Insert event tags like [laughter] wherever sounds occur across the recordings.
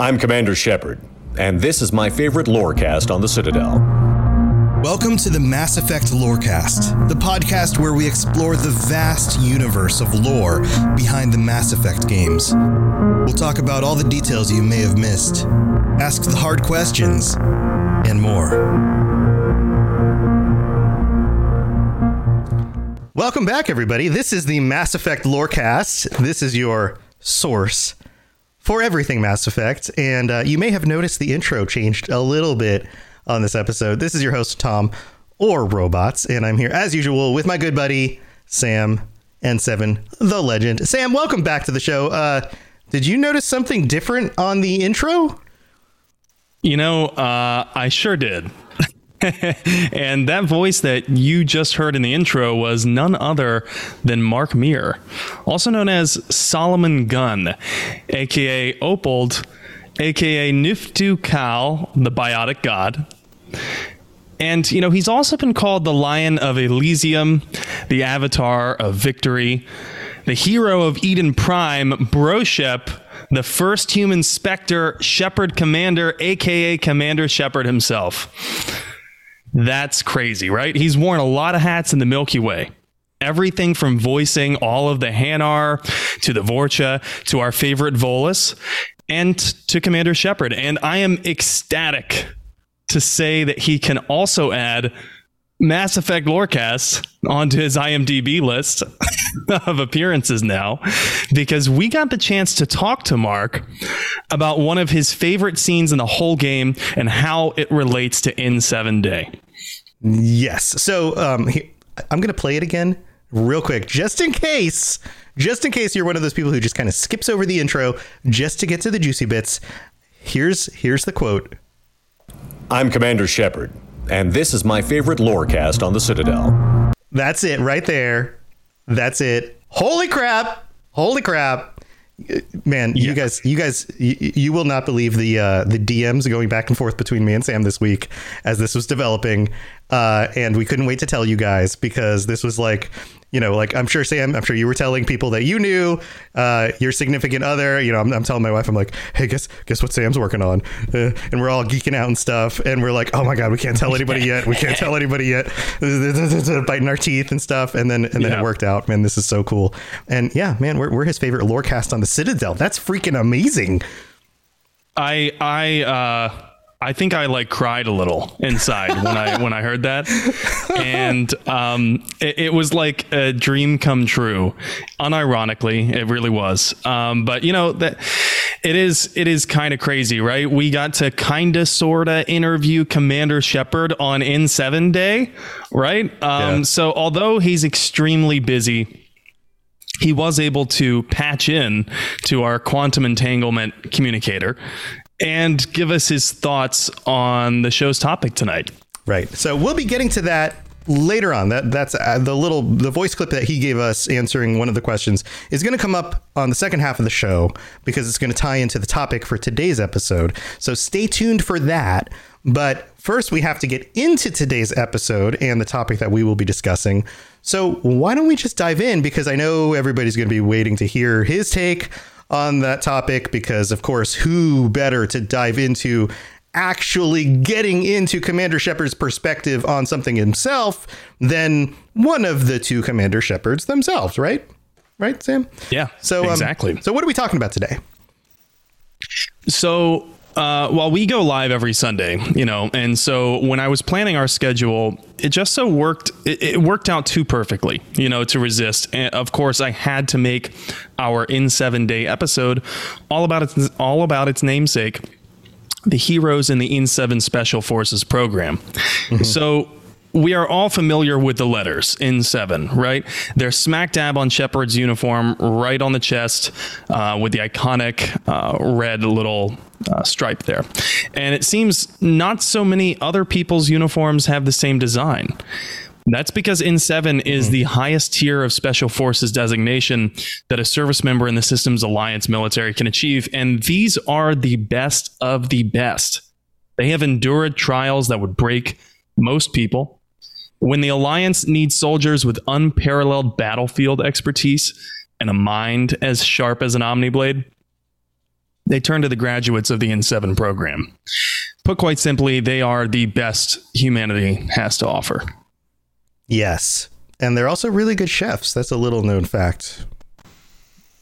I'm Commander Shepard, and this is my favorite lorecast on the Citadel. Welcome to the Mass Effect Lorecast, the podcast where we explore the vast universe of lore behind the Mass Effect games. We'll talk about all the details you may have missed, ask the hard questions, and more. Welcome back, everybody. This is the Mass Effect Lorecast. This is your source for everything Mass Effect. And uh, you may have noticed the intro changed a little bit on this episode. This is your host, Tom, or Robots, and I'm here as usual with my good buddy, Sam N7, the legend. Sam, welcome back to the show. Uh, did you notice something different on the intro? You know, uh, I sure did. [laughs] and that voice that you just heard in the intro was none other than Mark Meer, also known as Solomon Gunn, aka Opold, aka Niftu Cal, the biotic god. And, you know, he's also been called the Lion of Elysium, the Avatar of Victory, the hero of Eden Prime, Broshep, the first human Spectre, Shepard Commander, aka Commander Shepard himself. That's crazy, right? He's worn a lot of hats in the Milky Way. Everything from voicing all of the Hanar to the Vorcha to our favorite Volus and to Commander Shepard. And I am ecstatic to say that he can also add Mass Effect Lorecast onto his IMDb list [laughs] of appearances now because we got the chance to talk to Mark about one of his favorite scenes in the whole game and how it relates to N7 Day. Yes. So um, he, I'm going to play it again real quick, just in case, just in case you're one of those people who just kind of skips over the intro just to get to the juicy bits. Here's here's the quote. I'm Commander Shepard, and this is my favorite lorecast on the Citadel. That's it right there. That's it. Holy crap! Holy crap! Man, yeah. you guys, you guys, you, you, will not believe the uh, the DMs going back and forth between me and Sam this week as this was developing, uh, and we couldn't wait to tell you guys because this was like you know, like I'm sure Sam, I'm sure you were telling people that you knew, uh, your significant other. You know, I'm, I'm, telling my wife, I'm like, hey, guess guess what Sam's working on, uh, and we're all geeking out and stuff, and we're like, oh my god, we can't tell anybody yet, we can't tell anybody yet, [laughs] biting our teeth and stuff, and then and then yeah. it worked out. Man, this is so cool, and yeah, man, we're we're his favorite lore cast on the Citadel. That's freaking amazing. I I. uh I think I like cried a little inside when I when I heard that, and um, it, it, was like a dream come true. Unironically, it really was. Um, but you know that it is it is kind of crazy, right? We got to kind of sorta interview Commander Shepard on N7 Day, right? Um, yeah. So although he's extremely busy he was able to patch in to our quantum entanglement communicator and give us his thoughts on the show's topic tonight. Right. So we'll be getting to that later on. That that's uh, the little the voice clip that he gave us answering one of the questions is going to come up on the second half of the show because it's going to tie into the topic for today's episode. So stay tuned for that. But first, we have to get into today's episode and the topic that we will be discussing. So why don't we just dive in? Because I know everybody's going to be waiting to hear his take on that topic because, of course, who better to dive into actually getting into Commander Shepard's perspective on something himself than one of the two Commander Shepards themselves, right? Right, Sam? Yeah. So um, exactly. So what are we talking about today? So uh, while we go live every Sunday, you know, and so when I was planning our schedule, it just so worked. It, it, worked out too perfectly, you know, to resist. And of course, I had to make our N7 Day episode all about its all about its namesake, the heroes in the N7 Special Forces program. Mm-hmm. So we are all familiar with the letters N7, right? They're smack dab on Shepard's uniform, right on the chest, uh, with the iconic uh, red little uh, stripe there. And it seems not so many other people's uniforms have the same design. That's because N7 is the highest tier of special forces designation that a service member in the Systems Alliance military can achieve. And these are the best of the best. They have endured trials that would break most people. When the alliance needs soldiers with unparalleled battlefield expertise and a mind as sharp as an Omniblade, they turn to the graduates of the N7 program. Put quite simply, they are the best humanity has to offer. Yes. And they're also really good chefs. That's a little known fact.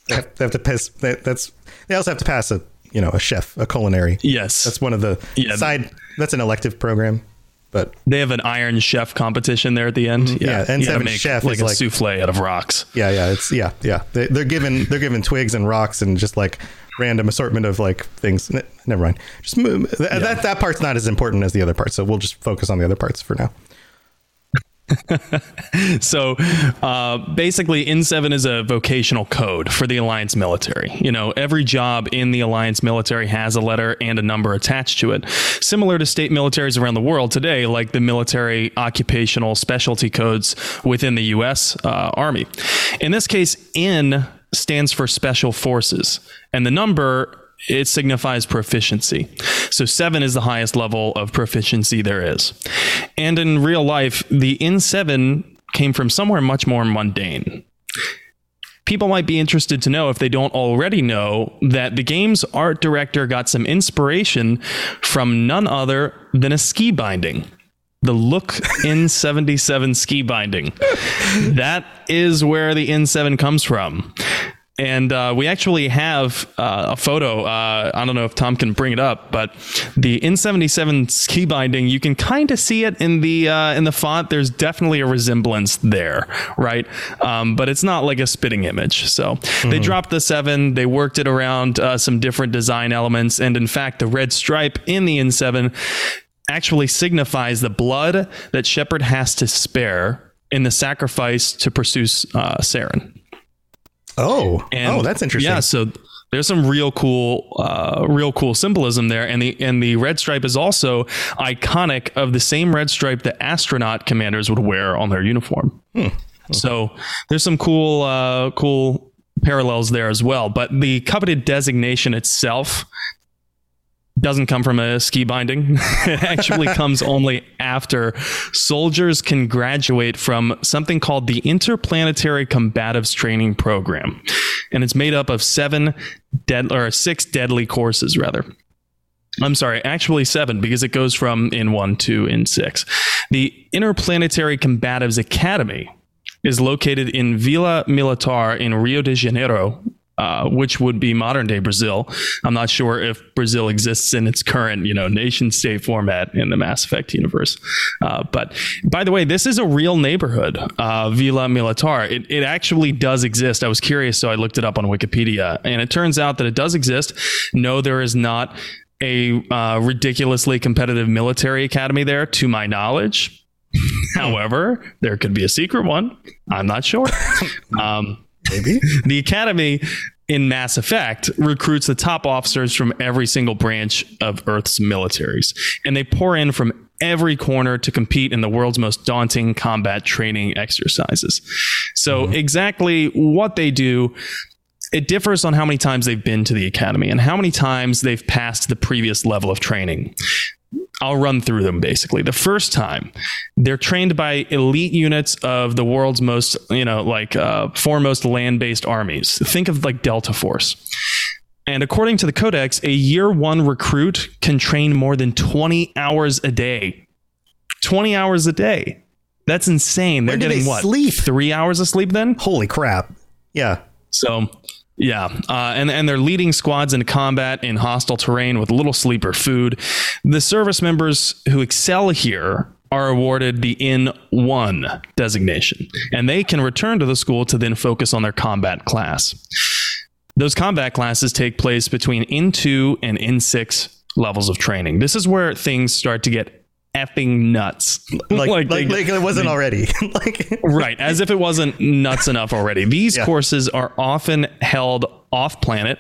They have, they have to pass. They, that's they also have to pass a you know a chef a culinary. Yes, that's one of the Yeah. side. That's an elective program, but they have an Iron Chef competition there at the end. Mm-hmm. yeah, you gotta N7 make chef like a like- souffle out of rocks. yeah, yeah, it's yeah, yeah. They, they're given they're given twigs and rocks and just like random assortment of like things. Never mind. Just move. That, that that part's not as important as the other parts, so we'll just focus on the other parts for now. [laughs] So uh, basically, N7 is a vocational code for the Alliance military. You know, every job in the Alliance military has a letter and a number attached to it, similar to state militaries around the world today, like the military occupational specialty codes within the U.S. Uh, Army. In this case, N stands for Special Forces, and the number it signifies proficiency. So seven is the highest level of proficiency there is. And in real life, the N7 came from somewhere much more mundane. People might be interested to know if they don't already know that the game's art director got some inspiration from none other than a ski binding. The Look N77 ski binding. That is where the N7 comes from. And uh, we actually have uh, a photo. Uh, I don't know if Tom can bring it up, but the N77 ski binding, you can kind of see it in the uh, in the font. There's definitely a resemblance there, right? Um, but it's not like a spitting image. So they dropped the seven. They worked it around uh, some different design elements, and in fact, the red stripe in the N7 actually signifies the blood that Shepard has to spare in the sacrifice to pursue uh, Saren. Oh, And oh, that's interesting. Yeah, so there's some real cool, uh, real cool symbolism there, and the and the red stripe is also iconic of the same red stripe that astronaut commanders would wear on their uniform. Hmm. So there's some cool, uh, cool parallels there as well. But the coveted designation itself doesn't come from a ski binding. [laughs] it actually [laughs] comes only after soldiers can graduate from something called the Interplanetary Combatives Training Program. And it's made up of seven dead or six deadly courses rather. I'm sorry, actually seven because it goes from N1 to N6. The Interplanetary Combatives Academy is located in Vila Militar in Rio de Janeiro, uh, which would be modern day Brazil. I'm not sure if Brazil exists in its current, you know, nation state format in the Mass Effect universe. Uh, but by the way, this is a real neighborhood, uh, Vila Militar. It, it actually does exist. I was curious, so I looked it up on Wikipedia, and it turns out that it does exist. No, there is not a uh, ridiculously competitive military academy there, to my knowledge. However, there could be a secret one. I'm not sure. [laughs] Um, Maybe. [laughs] the academy in Mass Effect recruits the top officers from every single branch of Earth's militaries, and they pour in from every corner to compete in the world's most daunting combat training exercises. So, mm-hmm. exactly what they do. It differs on how many times they've been to the academy and how many times they've passed the previous level of training. I'll run through them basically. The first time, they're trained by elite units of the world's most, you know, like uh, foremost land based armies. Think of like Delta Force. And according to the Codex, a year one recruit can train more than 20 hours a day. 20 hours a day. That's insane. They're getting they what? sleep? Three hours of sleep then? Holy crap. Yeah. So, yeah, uh, and and they're leading squads into combat in hostile terrain with little sleep or food. The service members who excel here are awarded the N1 designation, and they can return to the school to then focus on their combat class. Those combat classes take place between N2 and N6 levels of training. This is where things start to get effing nuts. [laughs] Like, like, like, like it wasn't [laughs] already. [laughs] like, right. As if it wasn't nuts enough already. These yeah. courses are often held off planet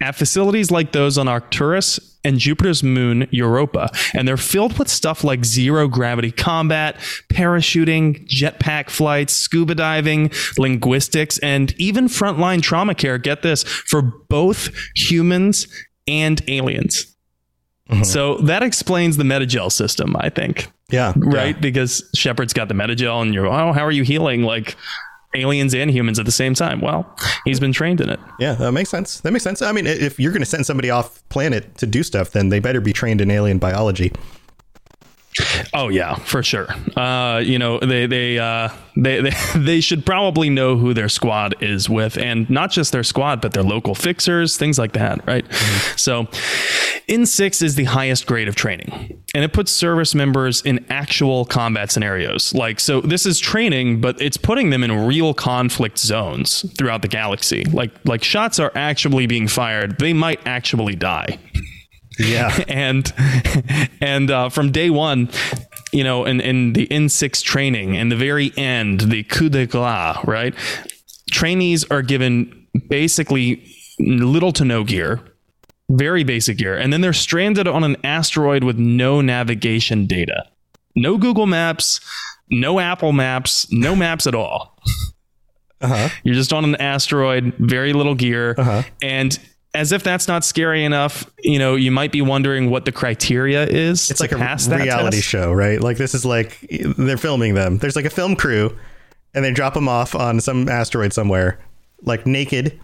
at facilities like those on Arcturus and Jupiter's moon, Europa. And they're filled with stuff like zero gravity combat, parachuting, jetpack flights, scuba diving, linguistics, and even frontline trauma care. Get this for both humans and aliens. Mm-hmm. So that explains the Medi-gel system, I think. Yeah. Right? Yeah. Because Shepard's got the Medi-gel and you're, oh, how are you healing? Like, aliens and humans at the same time. Well, he's been trained in it. Yeah, that makes sense. That makes sense. I mean, if you're going to send somebody off planet to do stuff, then they better be trained in alien biology. Oh yeah, for sure. Uh, you know, they they, uh, they they [laughs] they should probably know who their squad is with, and not just their squad, but their local fixers, things like that, right? Mm-hmm. So, N6 is the highest grade of training, and it puts service members in actual combat scenarios. Like, so this is training, but it's putting them in real conflict zones throughout the galaxy. Like like shots are actually being fired; they might actually die. Yeah. [laughs] and and uh, from day one, you know, in, in the N6 training, in the very end, the coup de grace, right? Trainees are given basically little to no gear, very basic gear, and then they're stranded on an asteroid with no navigation data, no Google Maps, no Apple Maps, no maps at all. Uh-huh. You're just on an asteroid, very little gear, uh-huh. and as if that's not scary enough, you know, you might be wondering what the criteria is. It's like a reality test. show, right? Like this is like they're filming them. There's like a film crew, and they drop them off on some asteroid somewhere, like naked.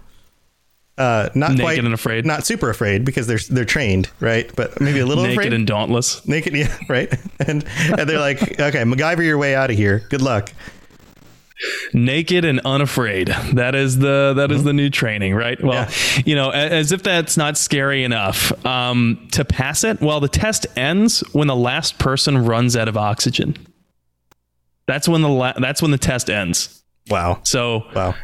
Uh, not naked quite, and afraid, not super afraid because they're they're trained, right? But maybe a little naked afraid. and dauntless. Naked, [laughs] yeah, right. [laughs] And and they're like, okay, MacGyver your way out of here. Good luck naked and unafraid. That is the that is the new training right? Well yeah. you know as if that's not scary enough um, to pass it well the test ends when the last person runs out of oxygen. That's when the la- that's when the test ends. Wow. So wow.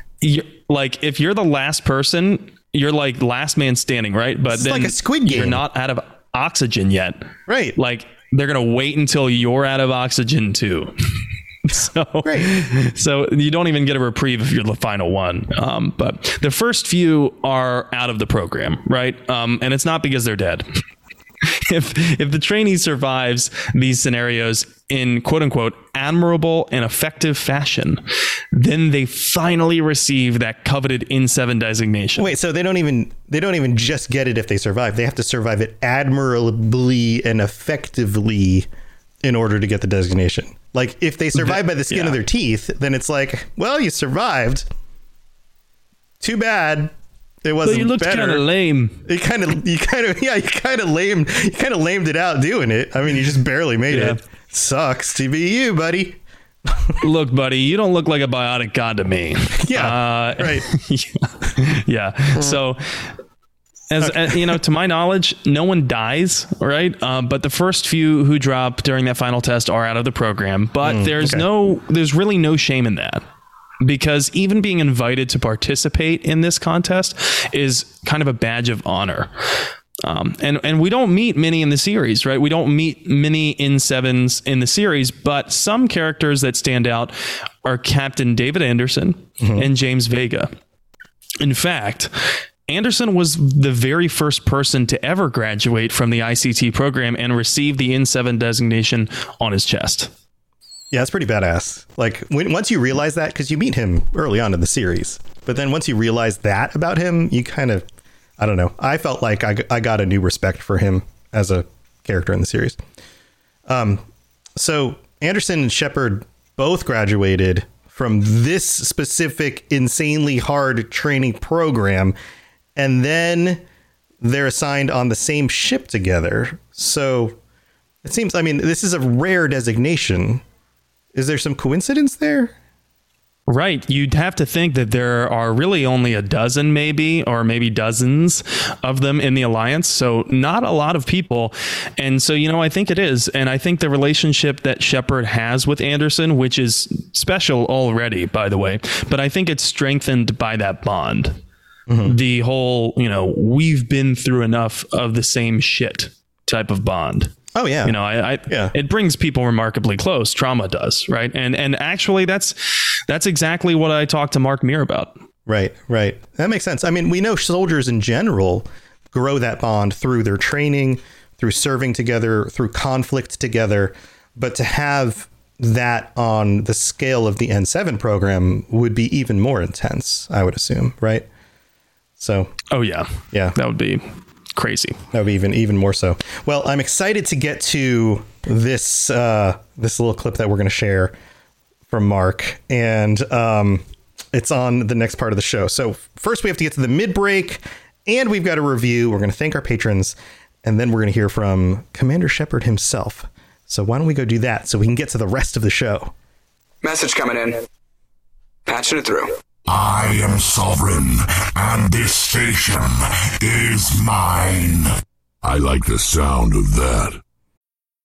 like if you're the last person you're like last man standing right? But then like a squid game. you're not out of oxygen yet. Right. Like they're gonna wait until you're out of oxygen too [laughs] [laughs] so Great. so you don't even get a reprieve if you're the final one. Um, but the first few are out of the program, right? Um, and it's not because they're dead. [laughs] if if the trainee survives these scenarios in quote unquote admirable and effective fashion, then they finally receive that coveted N7 designation. Wait, so they don't even they don't even just get it if they survive. They have to survive it admirably and effectively in order to get the designation. Like if they survive by the skin yeah. of their teeth, then it's like, well, you survived. Too bad. It wasn't. But you looked kind of lame. It kind of, you kind of, [laughs] yeah, you kind of lame, you kind of lamed it out doing it. I mean, you just barely made yeah. it. Sucks to be you, buddy. [laughs] look, buddy, you don't look like a biotic god to me. [laughs] Yeah, uh, right. yeah. yeah. So as, okay. as, you know, to my knowledge, no one dies, right? Uh, but the first few who drop during that final test are out of the program. But mm, there's okay. no, there's really no shame in that because even being invited to participate in this contest is kind of a badge of honor. Um, and and we don't meet many in the series, right? We don't meet many N7s in the series, but some characters that stand out are Captain David Anderson mm-hmm. and James Vega. In fact, Anderson was the very first person to ever graduate from the ICT program and receive the N7 designation on his chest. Yeah, it's pretty badass. Like when, once you realize that, because you meet him early on in the series, but then once you realize that about him, you kind of, I don't know. I felt like I, I got a new respect for him as a character in the series. Um, so Anderson and Shepard both graduated from this specific insanely hard training program and then they're assigned on the same ship together. So it seems, I mean, this is a rare designation. Is there some coincidence there? Right. You'd have to think that there are really only a dozen, maybe, or maybe dozens of them in the alliance. So, not a lot of people. And so, you know, I think it is. And I think the relationship that Shepard has with Anderson, which is special already, by the way, but I think it's strengthened by that bond. Mm-hmm. The whole, you know, we've been through enough of the same shit type of bond. Oh yeah. You know, I, I Yeah. it brings people remarkably close. Trauma does, right? And and actually, that's that's exactly what I talked to Mark Meer about. Right, right. That makes sense. I mean, we know soldiers in general grow that bond through their training, through serving together, through conflict together. But to have that on the scale of the N7 program would be even more intense, I would assume, right? So, Oh yeah, Yeah. that would be crazy. that would be even even more so. Well, I'm excited to get to this uh, this little clip that we're going to share from Mark, and um, it's on the next part of the show. So first, we have to get to the mid break, and we've got a review. We're going to thank our patrons, and then we're going to hear from Commander Shepard himself. So why don't we go do that so we can get to the rest of the show? Message coming in. Patching it through. I am sovereign, and this station is mine. I like the sound of that.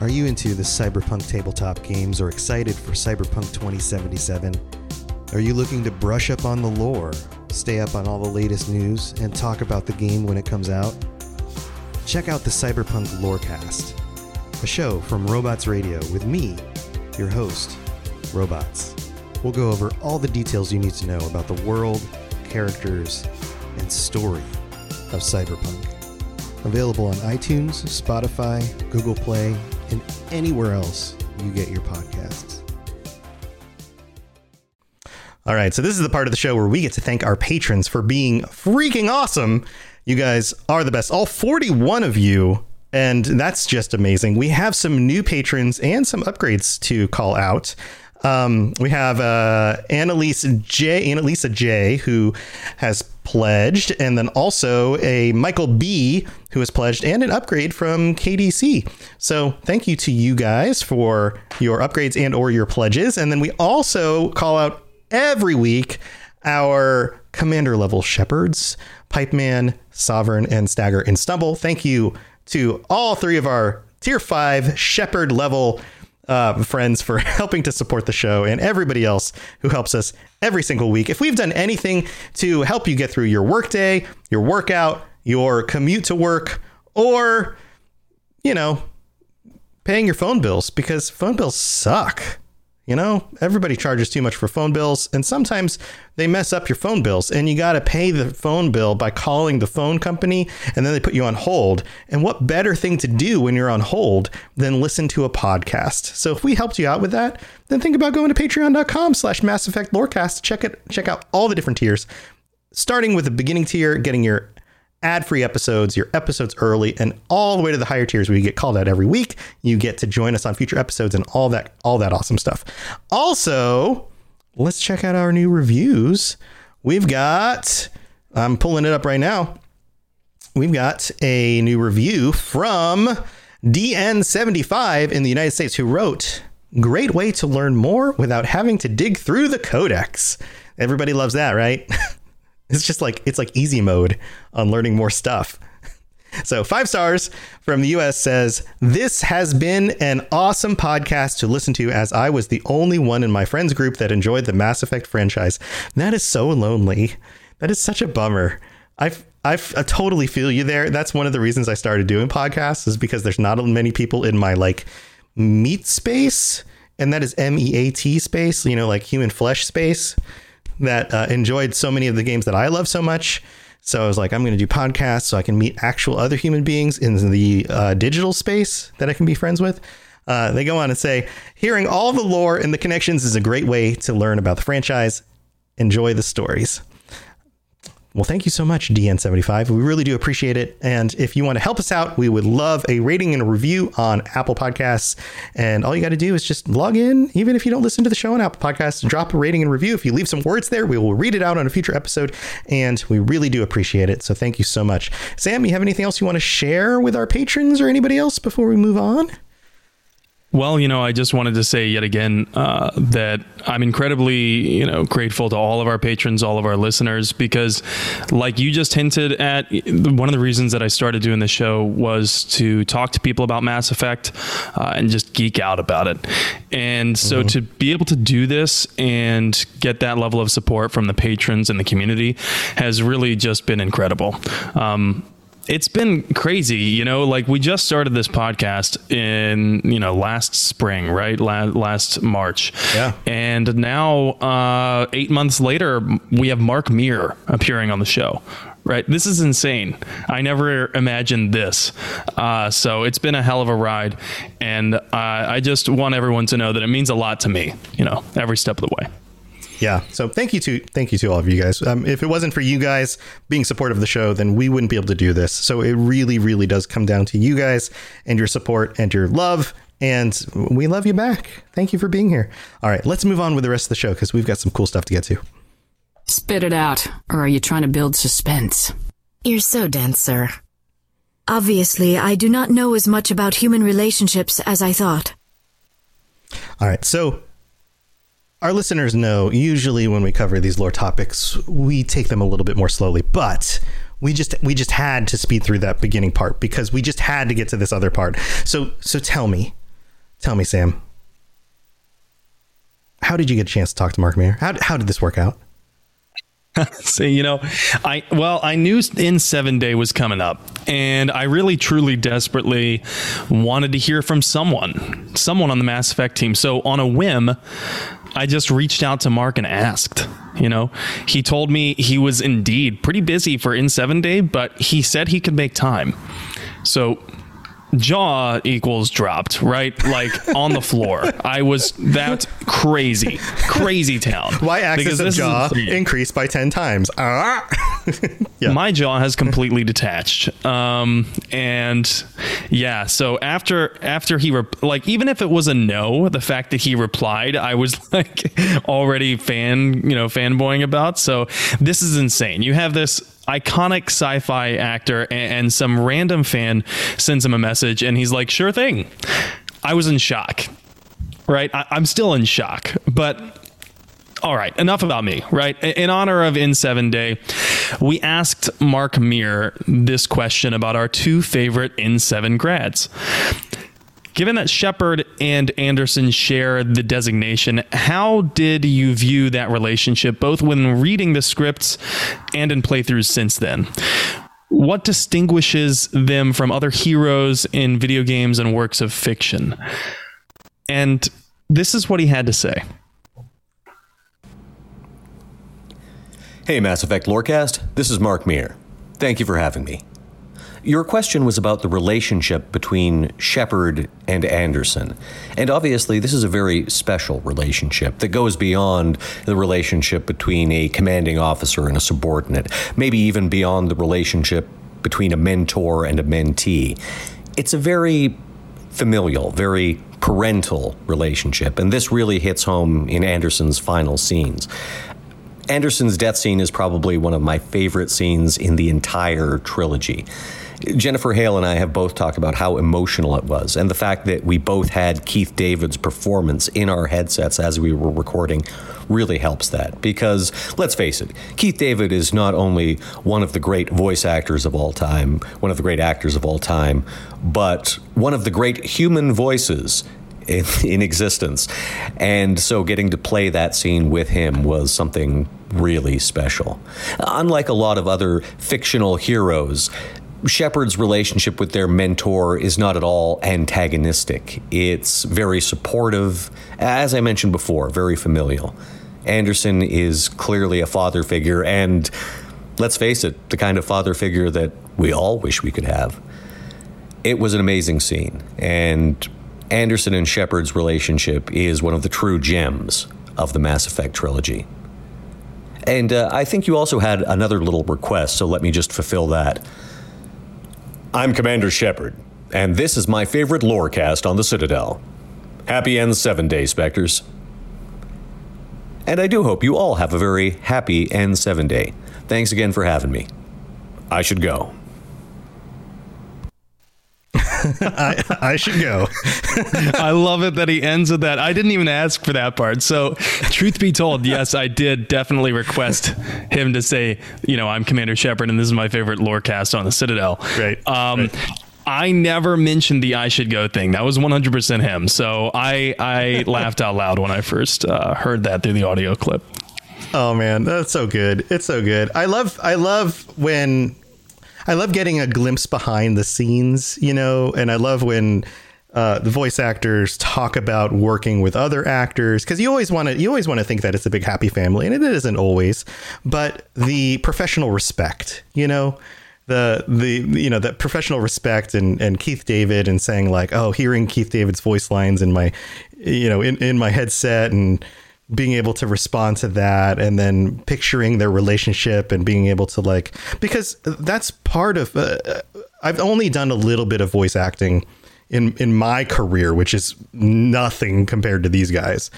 Are you into the cyberpunk tabletop games or excited for Cyberpunk 2077? Are you looking to brush up on the lore, stay up on all the latest news, and talk about the game when it comes out? Check out the Cyberpunk Lorecast, a show from Robots Radio with me, your host, Robots. We'll go over all the details you need to know about the world, characters, and story of Cyberpunk. Available on iTunes, Spotify, Google Play, and anywhere else you get your podcasts. All right, so this is the part of the show where we get to thank our patrons for being freaking awesome. You guys are the best. All 41 of you, and that's just amazing. We have some new patrons and some upgrades to call out. Um, we have uh, Annalise J, Annalisa J, who has pledged, and then also a Michael B, who has pledged, and an upgrade from KDC. So thank you to you guys for your upgrades and or your pledges. And then we also call out every week our commander level shepherds, Pipeman, Sovereign, and Stagger and Stumble. Thank you to all three of our tier five shepherd level uh, friends for [laughs] helping to support the show and everybody else who helps us every single week. If we've done anything to help you get through your workday, your workout, your commute to work, or, you know, paying your phone bills because phone bills suck. You know, everybody charges too much for phone bills, and sometimes they mess up your phone bills, and you got to pay the phone bill by calling the phone company, and then they put you on hold. And what better thing to do when you're on hold than listen to a podcast? So if we helped you out with that, then think about going to patreon.com slash Mass Effect Lorecast. Check it, check out all the different tiers, starting with the beginning tier, getting your ad-free episodes, your episodes early, and all the way to the higher tiers where you get called out every week. You get to join us on future episodes and all that all that awesome stuff. Also, let's check out our new reviews. We've got I'm pulling it up right now. We've got a new review from DN75 in the United States who wrote, "Great way to learn more without having to dig through the codex." Everybody loves that, right? [laughs] It's just like it's like easy mode on learning more stuff. So, five stars from the US says, This has been an awesome podcast to listen to as I was the only one in my friends group that enjoyed the Mass Effect franchise. That is so lonely. That is such a bummer. I've, I've, I totally feel you there. That's one of the reasons I started doing podcasts, is because there's not many people in my like meat space, and that is M E A T space, you know, like human flesh space that uh, enjoyed so many of the games that I love so much. So I was like, I'm going to do podcasts so I can meet actual other human beings in the uh, digital space that I can be friends with. Uh, they go on and say, hearing all the lore and the connections is a great way to learn about the franchise. Enjoy the stories. Well, thank you so much, DN75. We really do appreciate it. And if you want to help us out, we would love a rating and a review on Apple Podcasts. And all you got to do is just log in, even if you don't listen to the show on Apple Podcasts, drop a rating and review. If you leave some words there, we will read it out on a future episode. And we really do appreciate it. So thank you so much. Sam, you have anything else you want to share with our patrons or anybody else before we move on? Well, you know, I just wanted to say yet again uh, that I'm incredibly, you know, grateful to all of our patrons, all of our listeners, because, like you just hinted at, one of the reasons that I started doing this show was to talk to people about Mass Effect uh, and just geek out about it. And so mm-hmm. to be able to do this and get that level of support from the patrons and the community has really just been incredible. Um, it's been crazy, you know. Like we just started this podcast in you know last spring, right? last March, yeah. And now, uh, eight months later, we have Mark Meer appearing on the show. Right, this is insane. I never imagined this. Uh, so it's been a hell of a ride, and uh, I just want everyone to know that it means a lot to me. You know, every step of the way yeah. So thank you to thank you to all of you guys. Um, if it wasn't for you guys being supportive of the show then we wouldn't be able to do this. So it really really does come down to you guys and your support and your love. And we love you back. Thank you for being here. All right. Let's move on with the rest of the show because we've got some cool stuff to get to. Spit it out or are you trying to build suspense? You're so dense sir. Obviously i do not know as much about human relationships as i thought. All right. So our listeners know usually when we cover these lore topics, we take them a little bit more slowly, but we just we just had to speed through that beginning part because we just had to get to this other part. So so tell me, tell me, Sam, how did you get a chance to talk to Mark Meer? How how did this work out? [laughs] See, you know, I well, I knew N7 Day was coming up, and I really, truly, desperately wanted to hear from someone, someone on the Mass Effect team. So, on a whim, I just reached out to Mark and asked. You know, he told me he was indeed pretty busy for N7 Day, but he said he could make time. So jaw equals dropped, right? Like on the floor. [laughs] I was that crazy, crazy town. Y axis of jaw increased by 10 times. Ah. [laughs] yeah. My jaw has completely detached. Um, and yeah, so after, after he, rep- like, even if it was a no, the fact that he replied, I was [laughs] like already fan, you know, fanboying about. So this is insane. You have this iconic sci-fi actor and, some random fan sends him a message and he's like, "Sure thing." I was in shock. Right? I, I'm still in shock, but all right, enough about me, right? In honor of N7 Day, we asked Mark Meer this question about our two favorite N7 grads. Given that Shepard and Anderson share the designation, how did you view that relationship, both when reading the scripts and in playthroughs since then? What distinguishes them from other heroes in video games and works of fiction? And this is what he had to say. Hey, Mass Effect Lorecast. This is Mark Meer. Thank you for having me. Your question was about the relationship between Shepard and Anderson. And obviously, this is a very special relationship that goes beyond the relationship between a commanding officer and a subordinate, maybe even beyond the relationship between a mentor and a mentee. It's a very familial, very parental relationship, and this really hits home in Anderson's final scenes. Anderson's death scene is probably one of my favorite scenes in the entire trilogy. Jennifer Hale and I have both talked about how emotional it was, and the fact that we both had Keith David's performance in our headsets as we were recording really helps that. Because let's face it, Keith David is not only one of the great voice actors of all time, one of the great actors of all time, but one of the great human voices in, [laughs] in, existence. And so getting to play that scene with him was something really special. Unlike a lot of other fictional heroes, Shepard's relationship with their mentor is not at all antagonistic. It's very supportive, as I mentioned before, very familial. Anderson is clearly a father figure, and let's face it, the kind of father figure that we all wish we could have. It was an amazing scene, and Anderson and Shepard's relationship is one of the true gems of the Mass Effect trilogy. And uh, I think you also had another little request, so let me just fulfill that. I'm Commander Shepard, and this is my favorite lore cast on the Citadel. Happy N7 Day, Spectres. And I do hope you all have a very happy N7 Day. Thanks again for having me. I should go. [laughs] I, I should go. [laughs] I love it that he ends with that. I didn't even ask for that part. So, truth be told, yes, I did definitely request him to say, you know, I'm Commander Shepard and this is my favorite lore cast on the Citadel. Right. Um, right. I never mentioned the I should go thing. That was 100% him. So I I [laughs] laughed out loud when I first uh, heard that through the audio clip. Oh man, that's so good. It's so good. I love I love when I love getting a glimpse behind the scenes, you know, and I love when uh, the voice actors talk about working with other actors because you always want to you always want to think that it's a big happy family, and it isn't always. But the professional respect, you know, the the you know that professional respect and and Keith David and saying like, oh, hearing Keith David's voice lines in my you know in in my headset and being able to respond to that and then picturing their relationship and being able to like because that's part of uh, I've only done a little bit of voice acting in in my career which is nothing compared to these guys.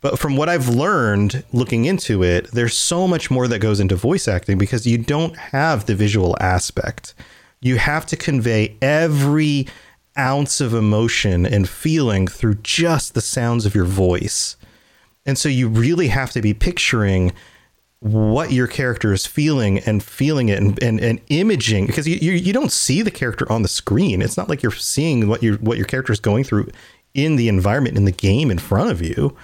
But from what I've learned looking into it there's so much more that goes into voice acting because you don't have the visual aspect. You have to convey every ounce of emotion and feeling through just the sounds of your voice and so you really have to be picturing what your character is feeling and feeling it and, and, and imaging because you, you, you don't see the character on the screen. It's not like you're seeing what your what your character is going through in the environment in the game in front of you.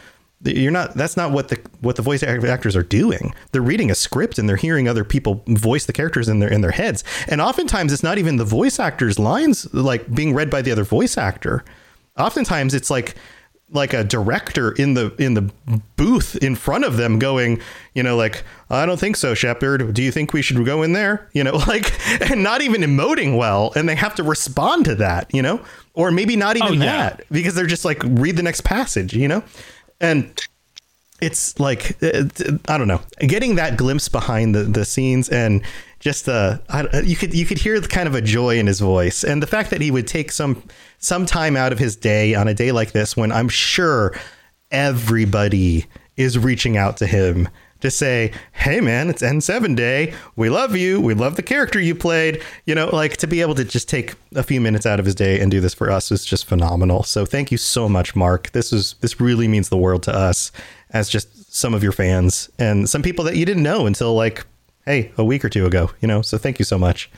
You're not that's not what the what the voice actors are doing. They're reading a script and they're hearing other people voice the characters in their in their heads. And oftentimes it's not even the voice actor's lines like being read by the other voice actor. Oftentimes it's like like a director in the in the booth in front of them going you know like i don't think so shepard. Do you think we should go in there? [laughs] You know like and not even emoting well and they have to respond to that you know? Or maybe not even oh, yeah. that because they're just like read the next passage you know? And it's like i don't know getting that glimpse behind the the scenes and just uh, you could you could hear kind of a joy in his voice, and the fact that he would take some some time out of his day on a day like this, when I'm sure everybody is reaching out to him to say, "Hey, man, it's N7 day. We love you. We love the character you played." You know, like to be able to just take a few minutes out of his day and do this for us is just phenomenal. So, thank you so much, Mark. This is this really means the world to us as just some of your fans and some people that you didn't know until like hey, a week or two ago, you know? So thank you so much.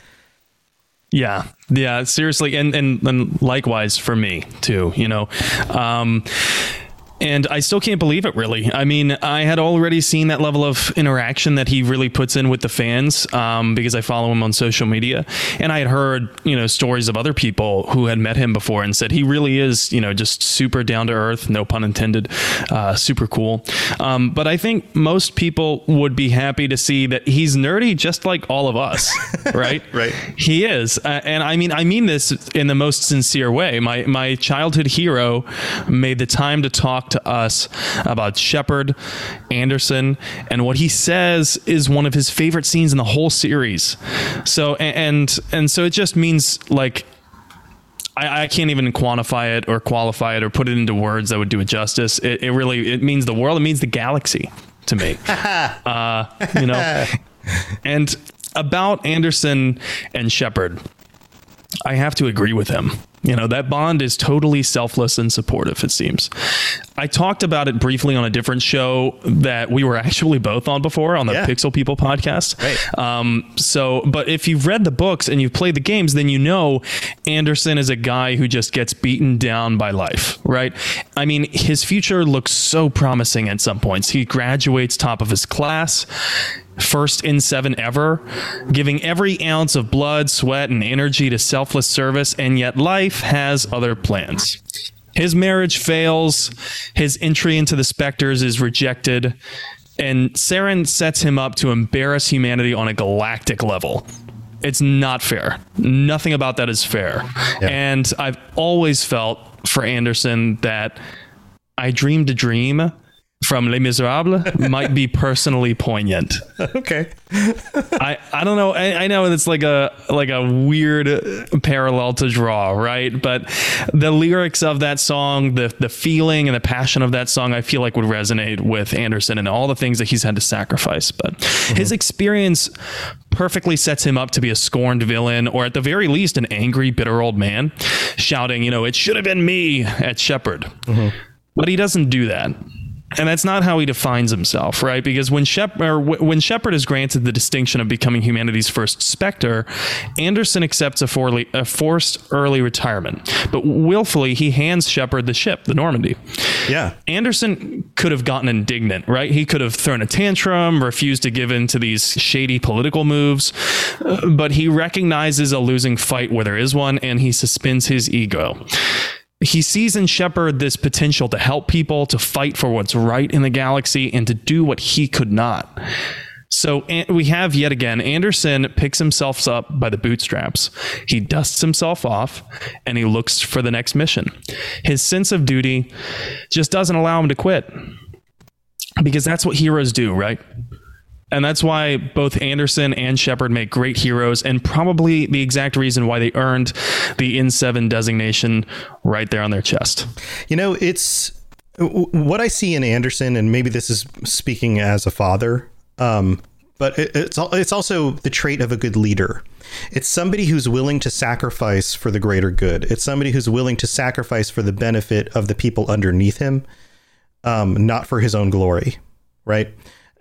Yeah, yeah, seriously, and and and likewise for me too. You know, um, and I still can't believe it, really. I mean, I had already seen that level of interaction that he really puts in with the fans um, because I follow him on social media. And I had heard, you know, stories of other people who had met him before and said he really is, you know, just super down to earth, no pun intended, uh, super cool. Um, but I think most people would be happy to see that he's nerdy just like all of us, [laughs] right? right. He is. Uh, and I mean, I mean this in the most sincere way. My, my childhood hero made the time to talk talk to us about Shepard Anderson, and what he says is one of his favorite scenes in the whole series. So and and so it just means like I, I, can't even quantify it or qualify it or put it into words that would do it justice. It, it really it means the world. It means the galaxy to me. [laughs] uh, you know, and about Anderson and Shepard, I have to agree with him. You know, that bond is totally selfless and supportive, it seems. I talked about it briefly on a different show that we were actually both on before on the yeah. Pixel People podcast. Right. Um, so, but if you've read the books and you've played the games, then you know Anderson is a guy who just gets beaten down by life, right? I mean, his future looks so promising at some points. He graduates top of his class first N7 ever, giving every ounce of blood, sweat, and energy to selfless service, and yet life has other plans. His marriage fails, his entry into the Spectres is rejected, and Saren sets him up to embarrass humanity on a galactic level. It's not fair. Nothing about that is fair. Yeah. And I've always felt for Anderson that I dreamed a dream from Les Miserables might be personally poignant. [laughs] okay. I, I don't know. I, I know it's like a like a weird parallel to draw, right? But the lyrics of that song, the the feeling and the passion of that song, I feel like would resonate with Anderson and all the things that he's had to sacrifice. But mm-hmm. his experience perfectly sets him up to be a scorned villain, or at the very least, an angry, bitter old man shouting, you know, it should have been me at Shepard. Mm-hmm. But he doesn't do that and that's not how he defines himself, right? Because when Shep- when Shepard is granted the distinction of becoming humanity's first Spectre, Anderson accepts a, forly- a forced early retirement, but willfully he hands Shepard the ship, the Normandy. Yeah, Anderson could have gotten indignant, right? He could have thrown a tantrum, refused to give in to these shady political moves, but he recognizes a losing fight where there is one, and he suspends his ego he sees in Shepard this potential to help people, to fight for what's right in the galaxy, and to do what he could not. So we have yet again Anderson picks himself up by the bootstraps. He dusts himself off and he looks for the next mission. His sense of duty just doesn't allow him to quit. Because that's what heroes do, right? And that's why both Anderson and Shepard make great heroes, and probably the exact reason why they earned the N7 designation right there on their chest. You know, it's what I see in Anderson, and maybe this is speaking as a father, um, but it, it's it's also the trait of a good leader. It's somebody who's willing to sacrifice for the greater good. It's somebody who's willing to sacrifice for the benefit of the people underneath him, um, not for his own glory, right?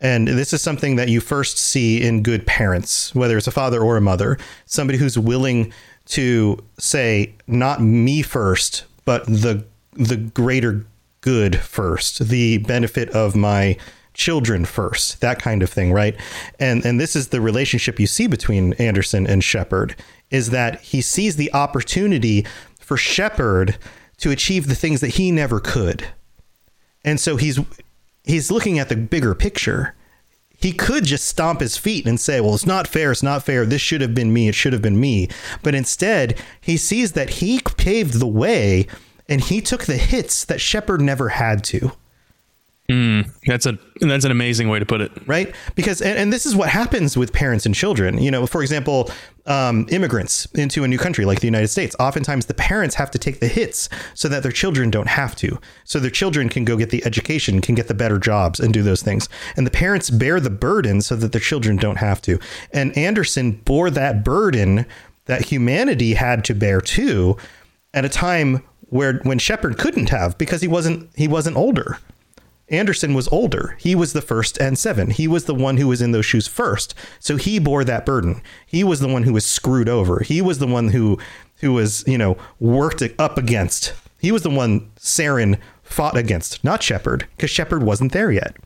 And this is something that you first see in good parents, whether it's a father or a mother, somebody who's willing to say, not me first, but the the greater good first, the benefit of my children first, that kind of thing, right? And and this is the relationship you see between Anderson and Shepard, is that he sees the opportunity for Shepard to achieve the things that he never could. And so he's he's looking at the bigger picture. He could just stomp his feet and say, Well, it's not fair. It's not fair. This should have been me. It should have been me. But instead, he sees that he paved the way and he took the hits that Shepard never had to. Mm, that's a that's an amazing way to put it, right? Because and, and this is what happens with parents and children. You know, for example, um, immigrants into a new country like the United States. Oftentimes, the parents have to take the hits so that their children don't have to. So their children can go get the education, can get the better jobs, and do those things. And the parents bear the burden so that their children don't have to. And Anderson bore that burden that humanity had to bear too, at a time where when Shepard couldn't have because he wasn't he wasn't older. Anderson was older. He was the first N7. He was the one who was in those shoes first. So he bore that burden. He was the one who was screwed over. He was the one who who was, you know, worked up against. He was the one Saren fought against, not Shepard, because Shepard wasn't there yet.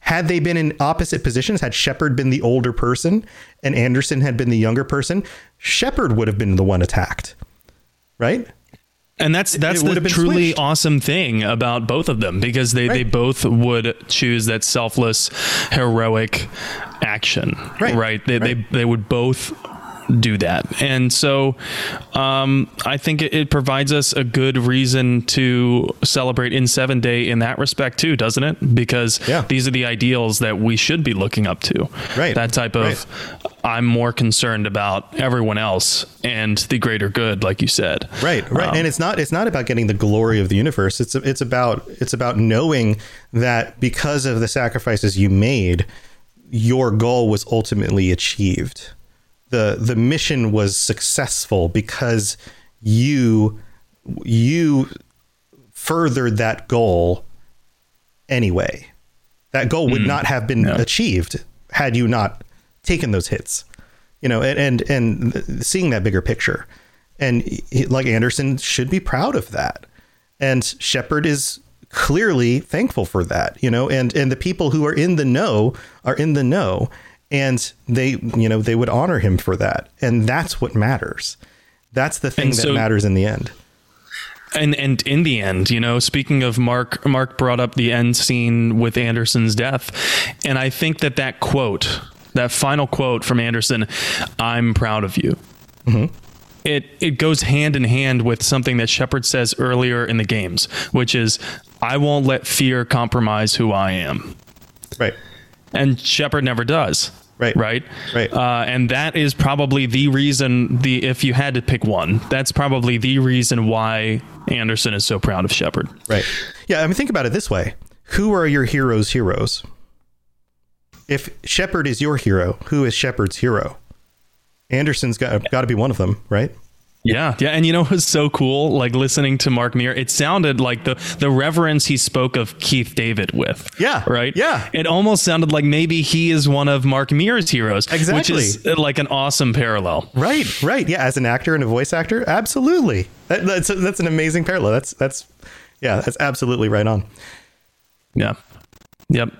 Had they been in opposite positions, had Shepard been the older person and Anderson had been the younger person, Shepard would have been the one attacked. Right? And that's that's the truly switched. awesome thing about both of them because they, right. they both would choose that selfless heroic action. Right. Right. They, right. they they would both do that. And so um, I think it, it, provides us a good reason to celebrate N7 Day in that respect too, doesn't it? Because yeah. these are the ideals that we should be looking up to. Right. That type of right. I'm more concerned about everyone else and the greater good, like you said. Right, right. Um, and it's not it's not about getting the glory of the universe. It's it's about it's about knowing that because of the sacrifices you made, your goal was ultimately achieved the the mission was successful because you you furthered that goal anyway. That goal would mm. not have been no. achieved had you not taken those hits. You know, and and, and seeing that bigger picture. And he, like Anderson should be proud of that. And Shepard is clearly thankful for that, you know, and and the people who are in the know are in the know and they you know they would honor him for that and that's what matters that's the thing that matters in the end and and in the end you know speaking of mark mark brought up the end scene with anderson's death and i think that that quote that final quote from anderson i'm proud of you mm-hmm. it it goes hand in hand with something that Shepard says earlier in the games, which is, "I won't let fear compromise who I am." Right. And Shepard never does. Right. Right. Right. Uh, and that is probably the reason. The if you had to pick one, that's probably the reason why Anderson is so proud of Shepard. Right. Yeah. I mean, think about it this way: Who are your heroes' heroes? If Shepard is your hero, who is Shepard's hero? Anderson's got got to be one of them, right? Yeah, yeah, and you know it was so cool, like listening to Mark Meer. It sounded like the the reverence he spoke of Keith David with. Yeah, right. Yeah, it almost sounded like maybe he is one of Mark Meer's heroes. Exactly, which is like an awesome parallel. Right, right. Yeah, as an actor and a voice actor, absolutely. That, that's that's an amazing parallel. That's that's yeah, that's absolutely right on. Yeah. Yep.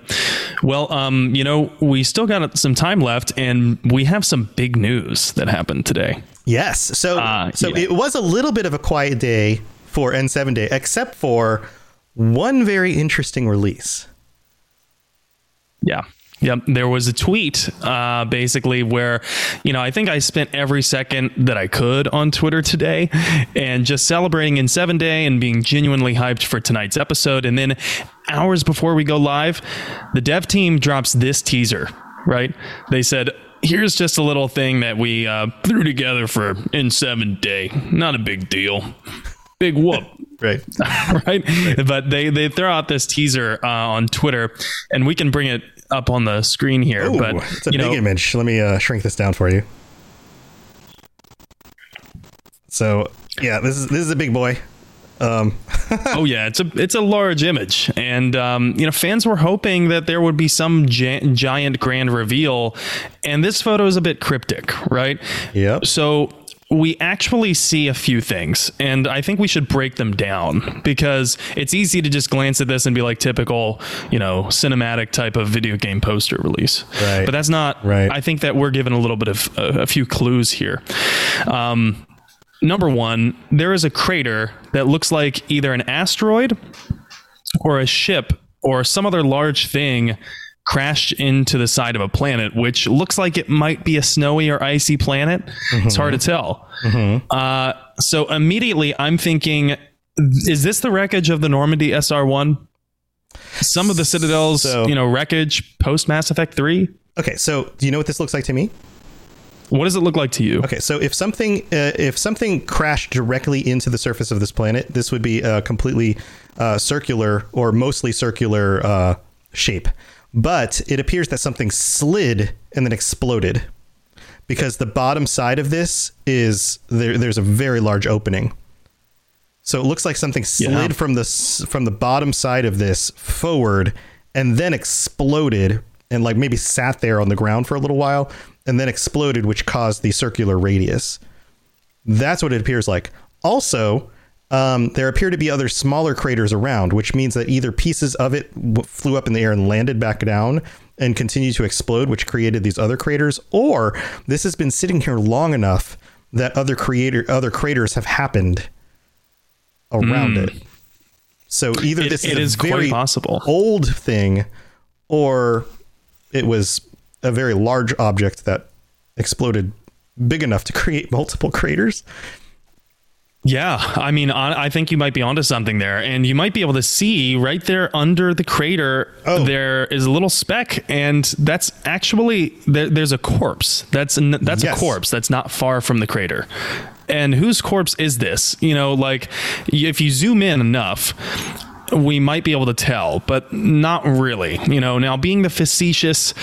Well, um, you know, we still got some time left, and we have some big news that happened today. Yes. So, uh, so yeah. it was a little bit of a quiet day for N7 Day, except for one very interesting release. Yeah. Yep. There was a tweet uh, basically where, you know, I think I spent every second that I could on Twitter today and just celebrating N7 Day and being genuinely hyped for tonight's episode. And then hours before we go live, the dev team drops this teaser, right? They said, here's just a little thing that we uh, threw together for N7 Day. Not a big deal. Big whoop. [laughs] right. right. [laughs] right. But they, they throw out this teaser uh, on Twitter, and we can bring it up on the screen here. Ooh, but it's a big know, image. Let me uh, shrink this down for you. So yeah, this is this is a big boy. Um. [laughs] oh yeah, it's a it's a large image, and um, you know fans were hoping that there would be some gi- giant grand reveal, and this photo is a bit cryptic, right? Yep. So we actually see a few things, and I think we should break them down because it's easy to just glance at this and be like typical, you know, cinematic type of video game poster release. Right. But that's not. Right. I think that we're given a little bit of uh, a few clues here. Um, number one, there is a crater that looks like either an asteroid or a ship or some other large thing crashed into the side of a planet, which looks like it might be a snowy or icy planet. Mm-hmm. It's hard to tell. Mm-hmm. Uh, so immediately I'm thinking, is this the wreckage of the Normandy SR one? Some of the Citadel's, so, you know, wreckage post Mass Effect three. Okay, so do you know what this looks like to me? What does it look like to you? Okay, so if something uh, if something crashed directly into the surface of this planet, this would be a completely uh, circular or mostly circular uh, shape. But it appears that something slid and then exploded because the bottom side of this is there, there's a very large opening. So it looks like something slid yeah. from the from the bottom side of this forward and then exploded and like maybe sat there on the ground for a little while and then exploded, which caused the circular radius. That's what it appears like. Also, um, there appear to be other smaller craters around, which means that either pieces of it w- flew up in the air and landed back down and continued to explode, which created these other craters, or this has been sitting here long enough that other creator other craters have happened around mm. it. So either it, this it is, is a very possible old thing, or it was a very large object that exploded big enough to create multiple craters. Yeah, I mean, I think you might be onto something there, and you might be able to see right there under the crater. Oh. There is a little speck, and that's actually there, there's a corpse. That's that's yes. a corpse that's not far from the crater. And whose corpse is this? You know, like if you zoom in enough, we might be able to tell, but not really. You know, now being the facetious,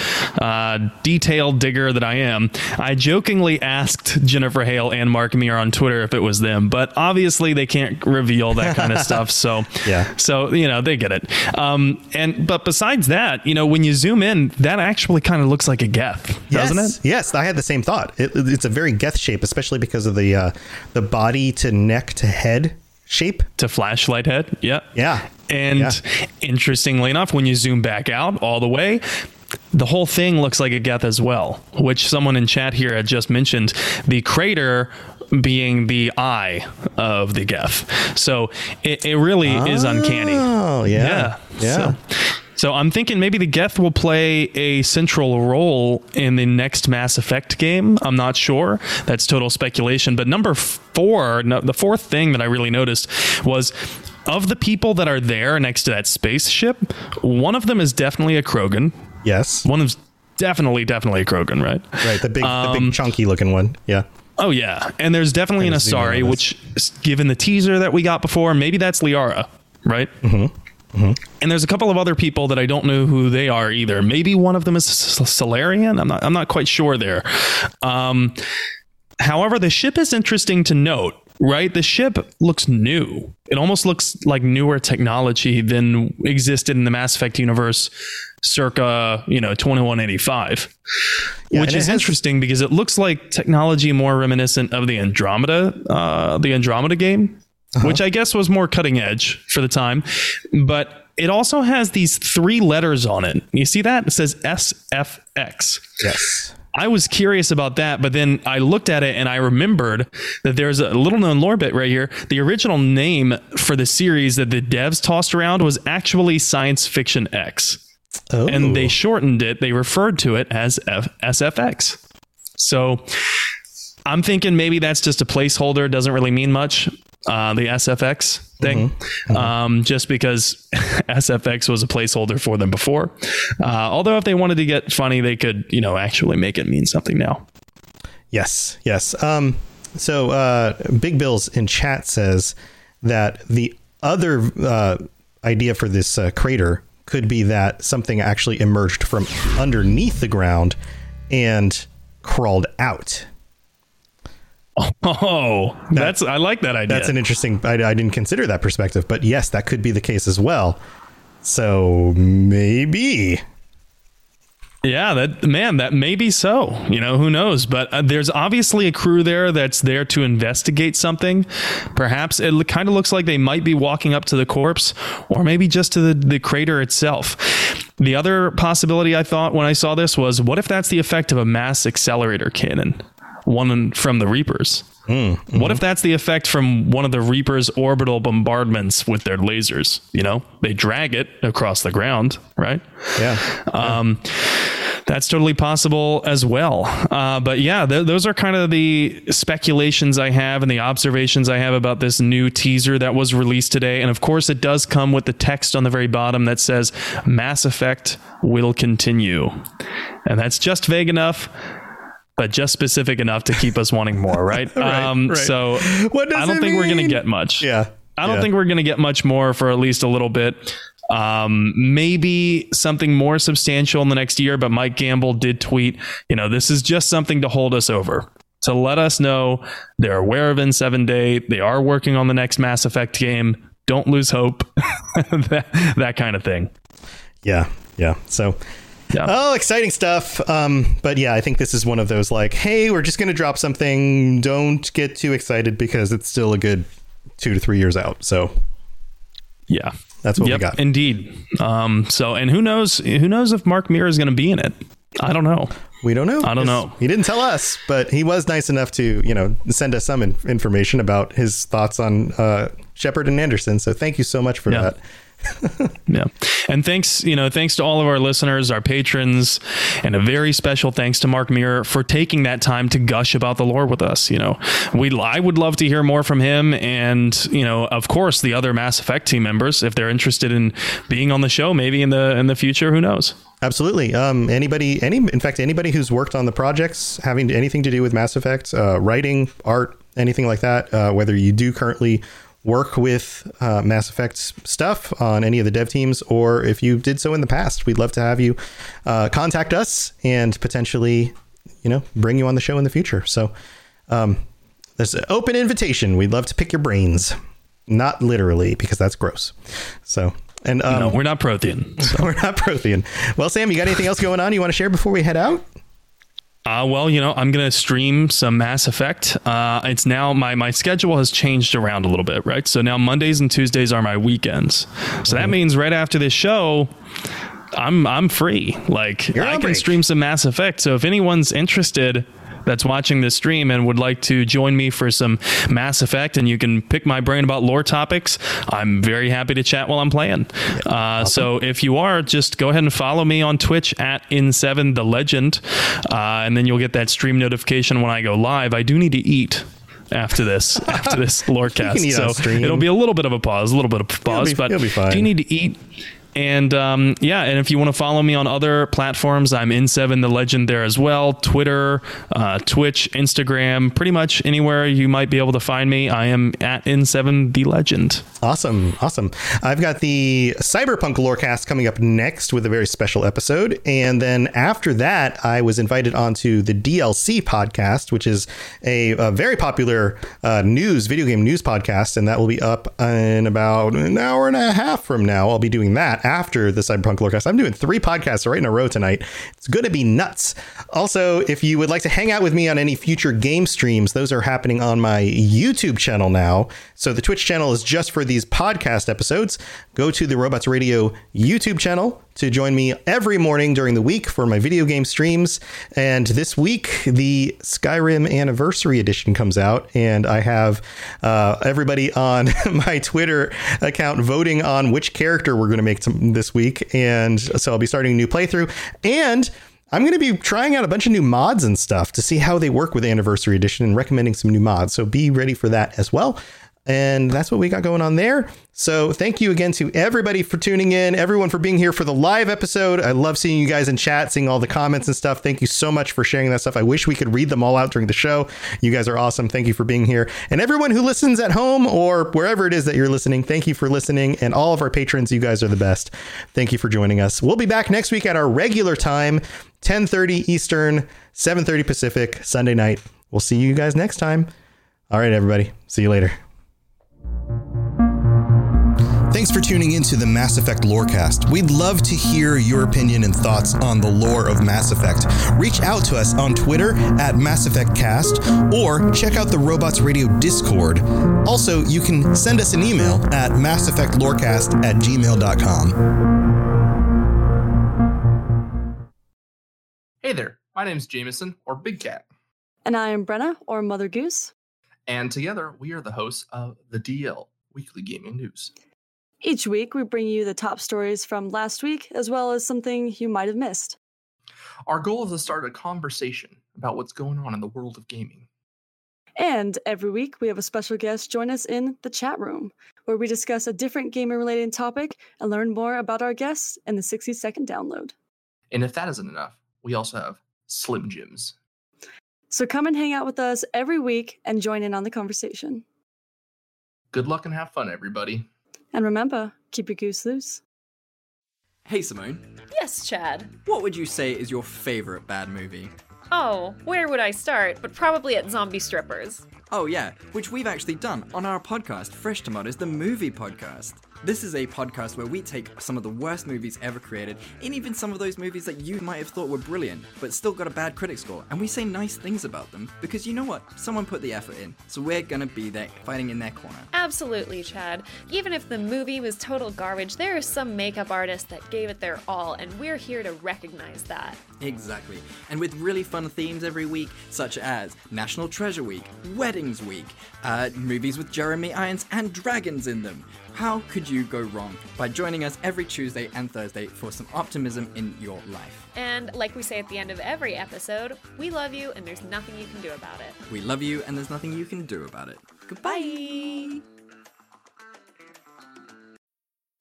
uh, detailed digger that I am, I jokingly asked Jennifer Hale and Mark Meer on Twitter if it was them, but obviously they can't reveal that kind of stuff. So, [laughs] yeah. So, you know, they get it. Um, and, but besides that, you know, when you zoom in, that actually kind of looks like a Geth, doesn't it? Yes. I had the same thought. It, it's a very Geth shape, especially because of the, uh, the body to neck to head shape to flashlight head. Yeah. Yeah. And yeah. interestingly enough, when you zoom back out all the way, the whole thing looks like a Geth as well, which someone in chat here had just mentioned. The crater being the eye of the Geth. So it, it really oh, is uncanny. Oh, yeah. Yeah. Yeah. So, So I'm thinking maybe the Geth will play a central role in the next Mass Effect game. I'm not sure. That's total speculation. But number four, no, the fourth thing that I really noticed was of the people that are there next to that spaceship, one of them is definitely a Krogan. Yes. One of definitely, definitely a Krogan, right? Right. The big, the Um, big chunky looking one. Yeah. Oh yeah, and there's definitely an Kinda zoom in Asari, which, given the teaser that we got before, maybe that's Liara, right? Mm-hmm. And there's a couple of other people that I don't know who they are either. Maybe one of them is Salarian. I'm not. I'm not quite sure there. Um, however, the ship is interesting to note. Right, the ship looks new. It almost looks like newer technology than existed in the Mass Effect universe, circa you know 2185 Yeah, which is has- interesting because it looks like technology more reminiscent of the Andromeda, uh, the Andromeda game, Uh-huh. which I guess was more cutting edge for the time. But it also has these three letters on it. You see that? It says SFX. Yes. I was curious about that, but then I looked at it and I remembered that there's a little known lore bit right here. The original name for the series that the devs tossed around was actually Science Fiction X Oh. and they shortened it. They referred to it as F- SFX. So I'm thinking maybe that's just a placeholder. Doesn't really mean much. Uh, the SFX thing, Um, just because [laughs] SFX was a placeholder for them before. Uh, although if they wanted to get funny, they could, you know, actually make it mean something now. Yes, yes. Um, so uh, Big Bills in chat says that the other uh, idea for this uh, crater could be that something actually emerged from underneath the ground and crawled out. Oh, that's I like that idea. That's an interesting. I, I didn't consider that perspective, but yes, that could be the case as well. So maybe. Yeah, that man, that may be so. You know, who knows? But uh, there's obviously a crew there that's there to investigate something. Perhaps it kind of looks like they might be walking up to the corpse, or maybe just to the, the crater itself. The other possibility I thought when I saw this was, what if that's the effect of a mass accelerator cannon, one from the Reapers? What if that's the effect from one of the Reapers' orbital bombardments with their lasers? You know, they drag it across the ground, right? Yeah. Um, that's totally possible as well. Uh, but yeah, th- those are kind of the speculations I have and the observations I have about this new teaser that was released today. And of course, it does come with the text on the very bottom that says Mass Effect will continue. And that's just vague enough. But just specific enough to keep us wanting more, right? [laughs] Right, um, right. So I don't think we're going to get much. Yeah. I don't Yeah. think we're going to get much more for at least a little bit. Um, maybe something more substantial in the next year, but Mike Gamble did tweet, you know, this is just something to hold us over. To let us know they're aware of N7 Day. They are working on the next Mass Effect game. Don't lose hope. [laughs] that, that kind of thing. Yeah. Yeah. So. Yeah. Oh, exciting stuff. Um, but yeah, I think this is one of those like, hey, we're just going to drop something. Don't get too excited because it's still a good two to three years out. So Yeah. That's what we got. Indeed. Um, so, and who knows? Who knows if Mark Meer is going to be in it? I don't know. we don't know. I don't know. He didn't tell us, but he was nice enough to, you know, send us some in- information about his thoughts on uh, Shepard and Anderson. So thank you so much for Yeah. that. [laughs] Yeah. And thanks, you know, thanks to all of our listeners, our patrons, and a very special thanks to Mark Meer for taking that time to gush about the lore with us. You know, we I would love to hear more from him and, you know, of course the other Mass Effect team members if they're interested in being on the show maybe in the in the future, who knows. Absolutely. Um, anybody, any, in fact, anybody who's worked on the projects having anything to do with Mass Effect, uh, writing, art, anything like that, uh, whether you do currently work with uh, Mass Effect stuff on any of the dev teams, or if you did so in the past, we'd love to have you uh, contact us and potentially, you know, bring you on the show in the future. So, um, there's an open invitation. We'd love to pick your brains, not literally because that's gross. So, and um, no, we're not Prothean. So. [laughs] we're not Prothean. Well, Sam, you got anything else going on you want to share before we head out? Uh, well, you know, I'm gonna stream some Mass Effect. Uh, it's now my my schedule has changed around a little bit, right? So now Mondays and Tuesdays are my weekends. So that means right after this show, I'm I'm free. Like You're I can break. stream some Mass Effect. So if anyone's interested, that's watching this stream and would like to join me for some Mass Effect, and you can pick my brain about lore topics, I'm very happy to chat while I'm playing. Uh, awesome. So if you are, just go ahead and follow me on Twitch at In7 The Legend, uh, and then you'll get that stream notification when I go live. I do need to eat after this [laughs] after this lorecast. so it'll be a little bit of a pause, a little bit of pause, be, but do you need to eat? And um, yeah, and if you want to follow me on other platforms, I'm In7 the Legend there as well. Twitter, uh, Twitch, Instagram, pretty much anywhere you might be able to find me. I am at In7 the Legend. Awesome, awesome. I've got the Cyberpunk Lorecast coming up next with a very special episode, and then after that, I was invited onto the DLC podcast, which is a, a very popular uh, news video game news podcast, and that will be up in about an hour and a half from now. I'll be doing that after the Cyberpunk Lorecast. I'm doing three podcasts right in a row tonight. It's going to be nuts. Also, if you would like to hang out with me on any future game streams, those are happening on my YouTube channel now. So the Twitch channel is just for these podcast episodes. Go to the Robots Radio YouTube channel to join me every morning during the week for my video game streams. And this week, the Skyrim Anniversary Edition comes out, and I have uh, everybody on [laughs] my Twitter account voting on which character we're going to make this week. And so I'll be starting a new playthrough. And I'm going to be trying out a bunch of new mods and stuff to see how they work with Anniversary Edition and recommending some new mods. So be ready for that as well. And that's what we got going on there. So thank you again to everybody for tuning in, everyone for being here for the live episode. I love seeing you guys in chat, seeing all the comments and stuff. Thank you so much for sharing that stuff. I wish we could read them all out during the show. You guys are awesome. Thank you for being here. And everyone who listens at home or wherever it is that you're listening, thank you for listening. And all of our patrons, you guys are the best. Thank you for joining us. We'll be back next week at our regular time, 10:30 Eastern, 7:30 Pacific, Sunday night. We'll see you guys next time. All right, everybody. See you later. Thanks for tuning in to the Mass Effect Lorecast. We'd love to hear your opinion and thoughts on the lore of Mass Effect. Reach out to us on Twitter at Mass Effect Cast or check out the Robots Radio Discord. Also, you can send us an email at masseffectlorecast at gmail.com. Hey there, my name's Jameson, or Big Cat. And I am Brenna, or Mother Goose. And together, we are the hosts of the DL, Weekly Gaming News. Each week, we bring you the top stories from last week, as well as something you might have missed. Our goal is to start a conversation about what's going on in the world of gaming. And every week, we have a special guest join us in the chat room, where we discuss a different gaming related topic and learn more about our guests in the 60 second download. And if that isn't enough, we also have Slim Jims. So come and hang out with us every week and join in on the conversation. Good luck and have fun, everybody. And remember, keep your goose loose. Hey, Simone. Yes, Chad. What would you say is your favorite bad movie? Oh, where would I start? But probably at zombie strippers. Oh, yeah, which we've actually done on our podcast, Fresh Tomatoes, the movie podcast. This is a podcast where we take some of the worst movies ever created, and even some of those movies that you might have thought were brilliant, but still got a bad critic score, and we say nice things about them because you know what? Someone put the effort in, so we're gonna be there fighting in their corner. Absolutely, Chad. Even if the movie was total garbage, there are some makeup artists that gave it their all, and we're here to recognize that. Exactly. And with really fun themes every week, such as National Treasure Week, Weddings Week, uh, movies with Jeremy Irons and dragons in them. How could you go wrong by joining us every Tuesday and Thursday for some optimism in your life? And like we say at the end of every episode, we love you and there's nothing you can do about it. We love you and there's nothing you can do about it. Goodbye. Bye.